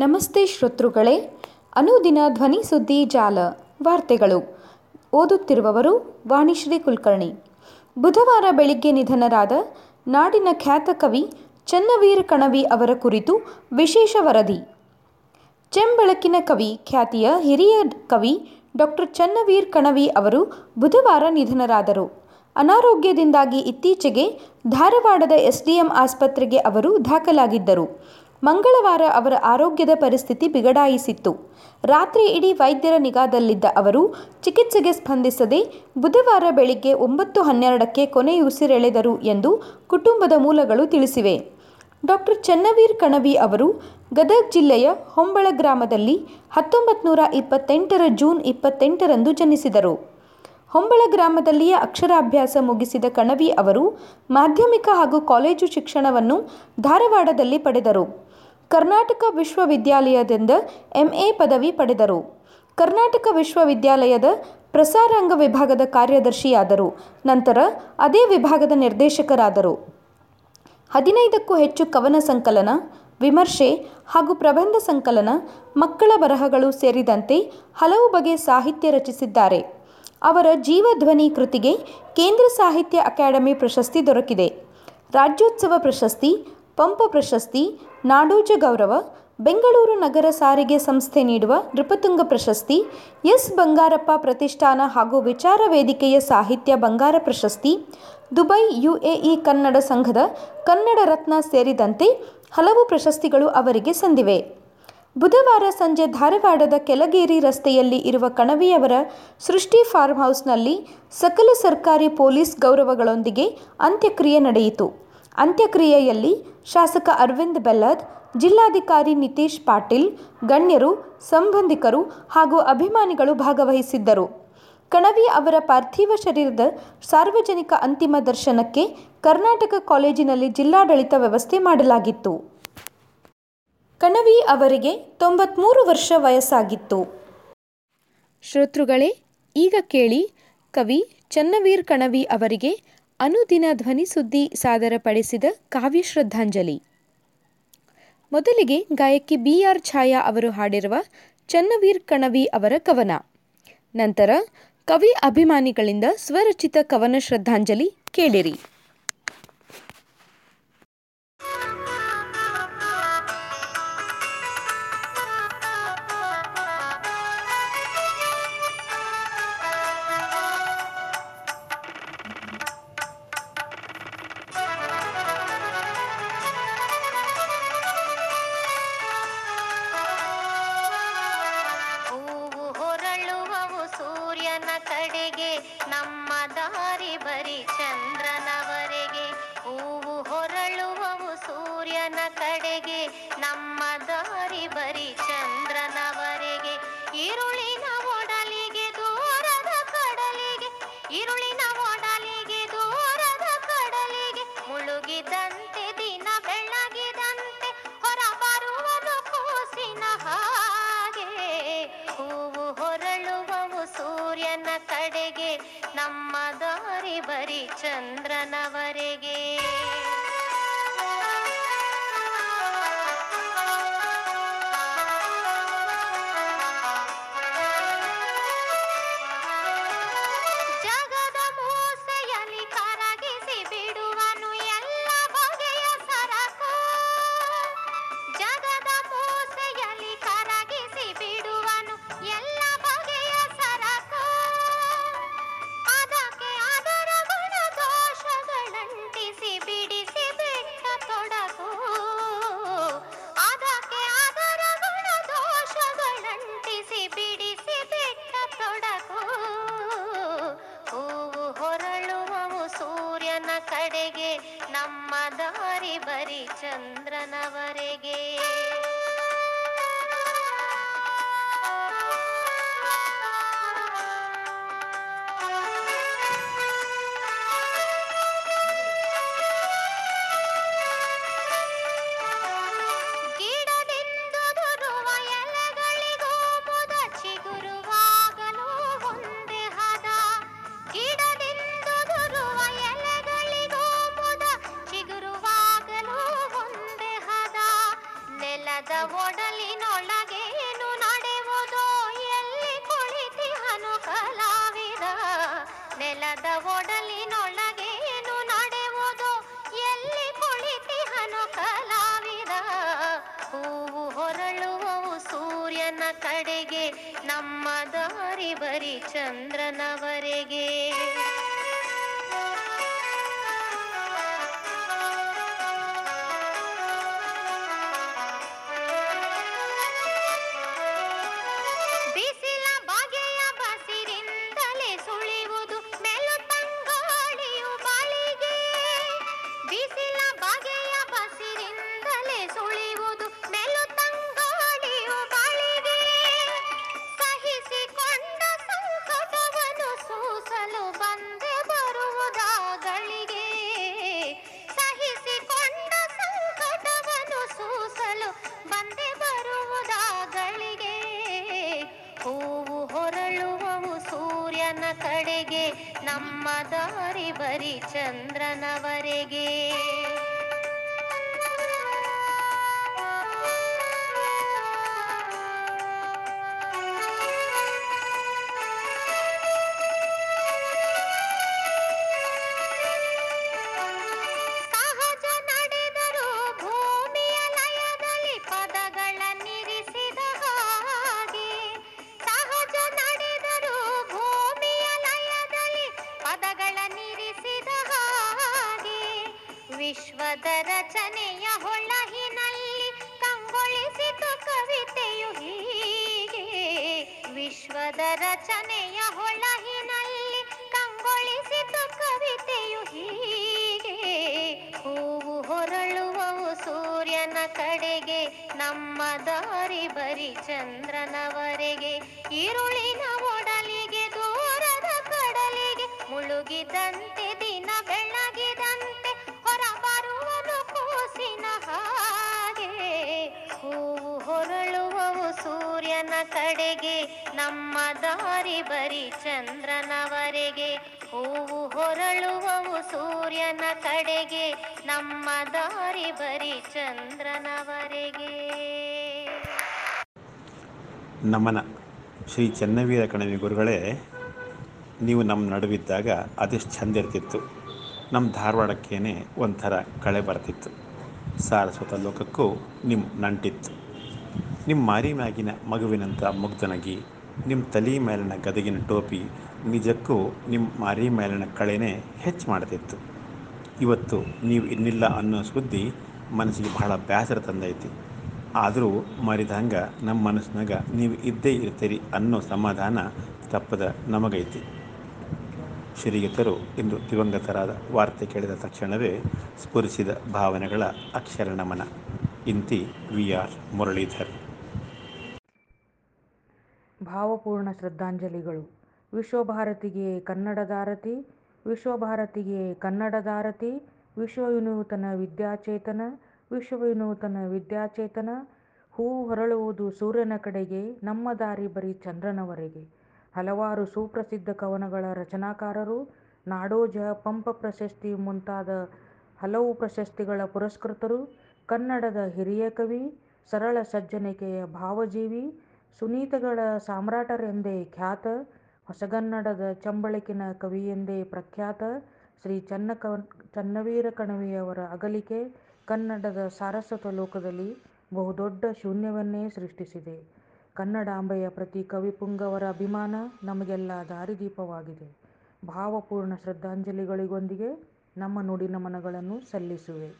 ನಮಸ್ತೆ ಶ್ರೋತೃಗಳೇ, ಅನುದಿನ ಧ್ವನಿ ಸುದ್ದಿ ಜಾಲ ವಾರ್ತೆಗಳು. ಓದುತ್ತಿರುವವರು ವಾಣಿಶ್ರೀ ಕುಲಕರ್ಣಿ. ಬುಧವಾರ ಬೆಳಿಗ್ಗೆ ನಿಧನರಾದ ನಾಡಿನ ಖ್ಯಾತ ಕವಿ ಚನ್ನವೀರ ಕಣವಿ ಅವರ ಕುರಿತು ವಿಶೇಷ ವರದಿ. ಚೆಂಬಳಕಿನ ಕವಿ, ಖ್ಯಾತಿಯ ಹಿರಿಯ ಕವಿ ಡಾಕ್ಟರ್ ಚನ್ನವೀರ್ ಕಣವಿ ಅವರು ಬುಧವಾರ ನಿಧನರಾದರು. ಅನಾರೋಗ್ಯದಿಂದಾಗಿ ಇತ್ತೀಚೆಗೆ ಧಾರವಾಡದ ಎಸ್ಡಿಎಂ ಆಸ್ಪತ್ರೆಗೆ ಅವರು ದಾಖಲಾಗಿದ್ದರು. ಮಂಗಳವಾರ ಅವರ ಆರೋಗ್ಯದ ಪರಿಸ್ಥಿತಿ ಬಿಗಡಾಯಿಸಿತ್ತು. ರಾತ್ರಿ ಇಡೀ ವೈದ್ಯರ ನಿಗಾದಲ್ಲಿದ್ದ ಅವರು, ಚಿಕಿತ್ಸೆಗೆ ಸ್ಪಂದಿಸದೆ ಬುಧವಾರ ಬೆಳಿಗ್ಗೆ ಒಂಬತ್ತು ಹನ್ನೆರಡಕ್ಕೆ ಕೊನೆಯುಸಿರೆಳೆದರು ಎಂದು ಕುಟುಂಬದ ಮೂಲಗಳು ತಿಳಿಸಿವೆ. ಡಾಕ್ಟರ್ ಚನ್ನವೀರ್ ಕಣವಿ ಅವರು, ಗದಗ ಜಿಲ್ಲೆಯ ಹೊಂಬಳ ಗ್ರಾಮದಲ್ಲಿ ಹತ್ತೊಂಬತ್ತು ನೂರ ಇಪ್ಪತ್ತೆಂಟರ ಜೂನ್ ಇಪ್ಪತ್ತೆಂಟರಂದು ಜನಿಸಿದರು. ಹೊಂಬಳ ಗ್ರಾಮದಲ್ಲಿಯೇ ಅಕ್ಷರಾಭ್ಯಾಸ ಮುಗಿಸಿದ ಕಣವಿ ಅವರು, ಮಾಧ್ಯಮಿಕ ಹಾಗೂ ಕಾಲೇಜು ಶಿಕ್ಷಣವನ್ನು ಧಾರವಾಡದಲ್ಲಿ ಪಡೆದರು. ಕರ್ನಾಟಕ ವಿಶ್ವವಿದ್ಯಾಲಯದಿಂದ ಎಂಎ ಪದವಿ ಪಡೆದರು. ಕರ್ನಾಟಕ ವಿಶ್ವವಿದ್ಯಾಲಯದ ಪ್ರಸಾರಾಂಗ ವಿಭಾಗದ ಕಾರ್ಯದರ್ಶಿಯಾದರು. ನಂತರ ಅದೇ ವಿಭಾಗದ ನಿರ್ದೇಶಕರಾದರು. ಹದಿನೈದಕ್ಕೂ ಹೆಚ್ಚು ಕವನ ಸಂಕಲನ, ವಿಮರ್ಶೆ ಹಾಗೂ ಪ್ರಬಂಧ ಸಂಕಲನ ಮಕ್ಕಳ ಬರಹಗಳು ಸೇರಿದಂತೆ ಹಲವು ಬಗೆಯ ಸಾಹಿತ್ಯ ರಚಿಸಿದ್ದಾರೆ. ಅವರ ಜೀವಧ್ವನಿ ಕೃತಿಗೆ ಕೇಂದ್ರ ಸಾಹಿತ್ಯ ಅಕಾಡೆಮಿ ಪ್ರಶಸ್ತಿ ದೊರಕಿದೆ. ರಾಜ್ಯೋತ್ಸವ ಪ್ರಶಸ್ತಿ ಪಂಪ ಪ್ರಶಸ್ತಿ, ನಾಡೋಜ ಗೌರವ, ಬೆಂಗಳೂರು ನಗರ ಸಾರಿಗೆ ಸಂಸ್ಥೆ ನೀಡುವ ನೃಪತುಂಗ ಪ್ರಶಸ್ತಿ, ಎಸ್ ಬಂಗಾರಪ್ಪ ಪ್ರತಿಷ್ಠಾನ ಹಾಗೂ ವಿಚಾರ ವೇದಿಕೆಯ ಸಾಹಿತ್ಯ ಬಂಗಾರ ಪ್ರಶಸ್ತಿ, ದುಬೈ ಯುಎಇ ಕನ್ನಡ ಸಂಘದ ಕನ್ನಡ ರತ್ನ ಸೇರಿದಂತೆ ಹಲವು ಪ್ರಶಸ್ತಿಗಳು ಅವರಿಗೆ ಸಂದಿವೆ. ಬುಧವಾರ ಸಂಜೆ ಧಾರವಾಡದ ಕೆಳಗೇರಿ ರಸ್ತೆಯಲ್ಲಿ ಇರುವ ಕಣವಿಯವರ ಸೃಷ್ಟಿ ಫಾರ್ಮ್ ಹೌಸ್ನಲ್ಲಿ ಸಕಲ ಸರ್ಕಾರಿ ಪೊಲೀಸ್ ಗೌರವಗಳೊಂದಿಗೆ ಅಂತ್ಯಕ್ರಿಯೆ ನಡೆಯಿತು. ಅಂತ್ಯಕ್ರಿಯೆಯಲ್ಲಿ ಶಾಸಕ ಅರವಿಂದ್ ಬೆಲ್ಲದ್, ಜಿಲ್ಲಾಧಿಕಾರಿ ನಿತೇಶ್ ಪಾಟೀಲ್, ಗಣ್ಯರು, ಸಂಬಂಧಿಕರು ಹಾಗೂ ಅಭಿಮಾನಿಗಳು ಭಾಗವಹಿಸಿದ್ದರು. ಕಣವಿ ಅವರ ಪಾರ್ಥಿವ ಶರೀರದ ಸಾರ್ವಜನಿಕ ಅಂತಿಮ ದರ್ಶನಕ್ಕೆ ಕರ್ನಾಟಕ ಕಾಲೇಜಿನಲ್ಲಿ ಜಿಲ್ಲಾಡಳಿತ ವ್ಯವಸ್ಥೆ ಮಾಡಲಾಗಿತ್ತು. ಕಣವಿ ಅವರಿಗೆ ತೊಂಬತ್ಮೂರು ವರ್ಷ ವಯಸ್ಸಾಗಿತ್ತು. ಶ್ರೋತೃಗಳೇ, ಈಗ ಕೇಳಿ ಕವಿ ಚನ್ನವೀರ್ ಕಣವಿ ಅವರಿಗೆ ಅನುದಿನ ಧ್ವನಿ ಸುದ್ದಿ ಸಾದರಪಡಿಸಿದ ಕಾವ್ಯ ಶ್ರದ್ಧಾಂಜಲಿ. ಮೊದಲಿಗೆ ಗಾಯಕಿ ಬಿ ಆರ್ ಛಾಯಾ ಅವರು ಹಾಡಿರುವ ಚನ್ನವೀರ್ ಕಣವಿ ಅವರ ಕವನ. ನಂತರ ಕವಿ ಅಭಿಮಾನಿಗಳಿಂದ ಸ್ವರಚಿತ ಕವನ ಶ್ರದ್ಧಾಂಜಲಿ ಕೇಳಿರಿ. ದಾರಿ ಬರಿ ಚಂದ್ರನವರೆಗೆ ಹೂವು ಹೊರಳುವವು ಸೂರ್ಯನ ಕಡೆಗೆ. ನಮ್ಮ ದಾರಿ ಬರಿ ಚಂದ್ರನವರೆಗೆ. ಈರುಳಿನ ಒಡಲಿಗೆ, ದೂರದ ಕಡಲಿಗೆ. ಈರುಳಿನ ಒಡಲಿಗೆ, ದೂರದ ಕಡಲಿಗೆ. ಮುಳುಗಿದಂತೆ, ದಿನ ಬೆಳಗಿದಂತೆ ಹೊರ ಕೂಸಿನ ಹಾಗೆ. ಹೂವು ಹೊರಳುವವು ಸೂರ್ಯನ ಕಡೆಗೆ. ನಮ್ಮ ಬರಿ ಚಂದ್ರನವರೆಗೆ ಸೂರ್ಯನ ಕಡೆಗೆ ನಮ್ಮ ದಾರಿ ಬರಿ ಚಂದ್ರನವರೆಗೆ. ಕಡೆಗೆ ನಮ್ಮ ದಾರಿ ಬರಿ ಚಂದ್ರನವರೆಗೆ. ಸೂರ್ಯನ ಕಡೆಗೆ ನಮ್ಮ ದಾರಿ ಬರಿ ಚಂದ್ರನವರೆಗೆ. ವಿಶ್ವದ ರಚನೆಯ ಹೊಳಹಿನಲ್ಲಿ ಕಂಗೊಳಿಸಿತು ಕವಿತೆಯು ಹೀಗೆ. ವಿಶ್ವದ ರಚನೆಯ ಹೊಳಹಿನಲ್ಲಿ ಕಂಗೊಳಿಸಿತು ಕವಿತೆಯು ಹೀಗೆ. ಹೂವು ಹೊರಳುವವು ಸೂರ್ಯನ ಕಡೆಗೆ, ನಮ್ಮ ದಾರಿ ಬರಿ ಚಂದ್ರನವರೆಗೆ. ಈರುಳಿನ ಒಡಲಿಗೆ, ದೂರದ ಕಡಲಿಗೆ ಮುಳುಗಿದಂತೆ ಸೂರ್ಯನ ಕಡೆಗೆ, ನಮ್ಮ ದಾರಿ ಬರಿ ಚಂದ್ರನವರೆಗೆ. ಹೂವು ಹೊರಳುವವು ಸೂರ್ಯನ ಕಡೆಗೆ, ನಮ್ಮ ದಾರಿ ಬರಿ ಚಂದ್ರನವರೆಗೆ. ನಮನ. ಶ್ರೀ ಚೆನ್ನವೀರ ಕಣವಿ ಗುರುಗಳೇ, ನೀವು ನಮ್ಮ ನಡುವಿದ್ದಾಗ ಅದೆಷ್ಟು ಚಂದ ಇರ್ತಿತ್ತು. ನಮ್ಮ ಧಾರವಾಡಕ್ಕೇನೆ ಒಂಥರ ಕಳೆ ಬರ್ತಿತ್ತು. ಸಾರಸ್ವತ ಲೋಕಕ್ಕೂ ನಿಮ್ಮ ನಂಟಿತ್ತು. ನಿಮ್ಮ ಮಾರಿ ಮ್ಯಾಗಿನ ಮಗುವಿನಂಥ ಮುಗ್ಧನಗಿ ನಿಮ್ಮ ತಲೆ ಮೇಲಿನ ಗದಗಿನ ಟೋಪಿ ನಿಜಕ್ಕೂ ನಿಮ್ಮ ಮಾರಿ ಮೇಲಿನ ಕಳೆನೇ ಹೆಚ್ಚು ಮಾಡ್ತಿತ್ತು. ಇವತ್ತು ನೀವು ಇನ್ನಿಲ್ಲ ಅನ್ನೋ ಸುದ್ದಿ ಮನಸ್ಸಿಗೆ ಬಹಳ ಬೇಸರ ತಂದೈತಿ. ಆದರೂ ಮರಿದಂಗ ನಮ್ಮ ಮನಸ್ಸಿನಾಗ ನೀವು ಇದ್ದೇ ಇರ್ತೀರಿ ಅನ್ನೋ ಸಮಾಧಾನ ತಪ್ಪದ ನಮಗೈತಿ. ಶ್ರೀಯುತರು ಇಂದು ದಿವಂಗತರಾದ ವಾರ್ತೆ ಕೇಳಿದ ತಕ್ಷಣವೇ ಸ್ಫುರಿಸಿದ ಭಾವನೆಗಳ ಅಕ್ಷರ ನಮನ ಇಂತಿ ವಿ ಆರ್ ಮುರಳೀಧರ್. ಭಾವಪೂರ್ಣ ಶ್ರದ್ಧಾಂಜಲಿಗಳು. ವಿಶ್ವಭಾರತಿಗೆ ಕನ್ನಡದಾರತಿ ವಿಶ್ವಭಾರತಿಗೆ ಕನ್ನಡದಾರತಿ ವಿಶ್ವವಿನೂತನ ವಿದ್ಯಾಚೇತನ ವಿಶ್ವವಿನೂತನ ವಿದ್ಯಾಚೇತನ, ಹೂ ಹೊರಳುವುದು ಸೂರ್ಯನ ಕಡೆಗೆ, ನಮ್ಮ ದಾರಿ ಬರೀ ಚಂದ್ರನವರೆಗೆ. ಹಲವಾರು ಸುಪ್ರಸಿದ್ಧ ಕವನಗಳ ರಚನಾಕಾರರು ನಾಡೋಜ ಪಂಪ ಪ್ರಶಸ್ತಿ ಮುಂತಾದ ಹಲವು ಪ್ರಶಸ್ತಿಗಳ ಪುರಸ್ಕೃತರು, ಕನ್ನಡದ ಹಿರಿಯ ಕವಿ, ಸರಳ ಸಜ್ಜನಿಕೆಯ ಭಾವಜೀವಿ ಸುನೀತಗಳ ಸಾಮ್ರಾಟರೆಂದೇ ಖ್ಯಾತ ಹೊಸಗನ್ನಡದ ಚಂಬಳಕಿನ ಕವಿಯೆಂದೇ ಪ್ರಖ್ಯಾತ ಶ್ರೀ ಚನ್ನಕ, ಚನ್ನವೀರ ಕಣವಿಯವರ ಅಗಲಿಕೆ ಕನ್ನಡದ ಸಾರಸ್ವತ ಲೋಕದಲ್ಲಿ ಬಹುದೊಡ್ಡ ಶೂನ್ಯವನ್ನೇ ಸೃಷ್ಟಿಸಿದೆ. ಕನ್ನಡಾಂಬೆಯ ಪ್ರತಿ ಕವಿಪುಂಗವರ ಅಭಿಮಾನ ನಮಗೆಲ್ಲ ದಾರಿದೀಪವಾಗಿದೆ. ಭಾವಪೂರ್ಣ ಶ್ರದ್ಧಾಂಜಲಿಗಳಿಗೊಂದಿಗೆ ನಮ್ಮ ನುಡಿನಮನಗಳನ್ನು ಸಲ್ಲಿಸುವೆ.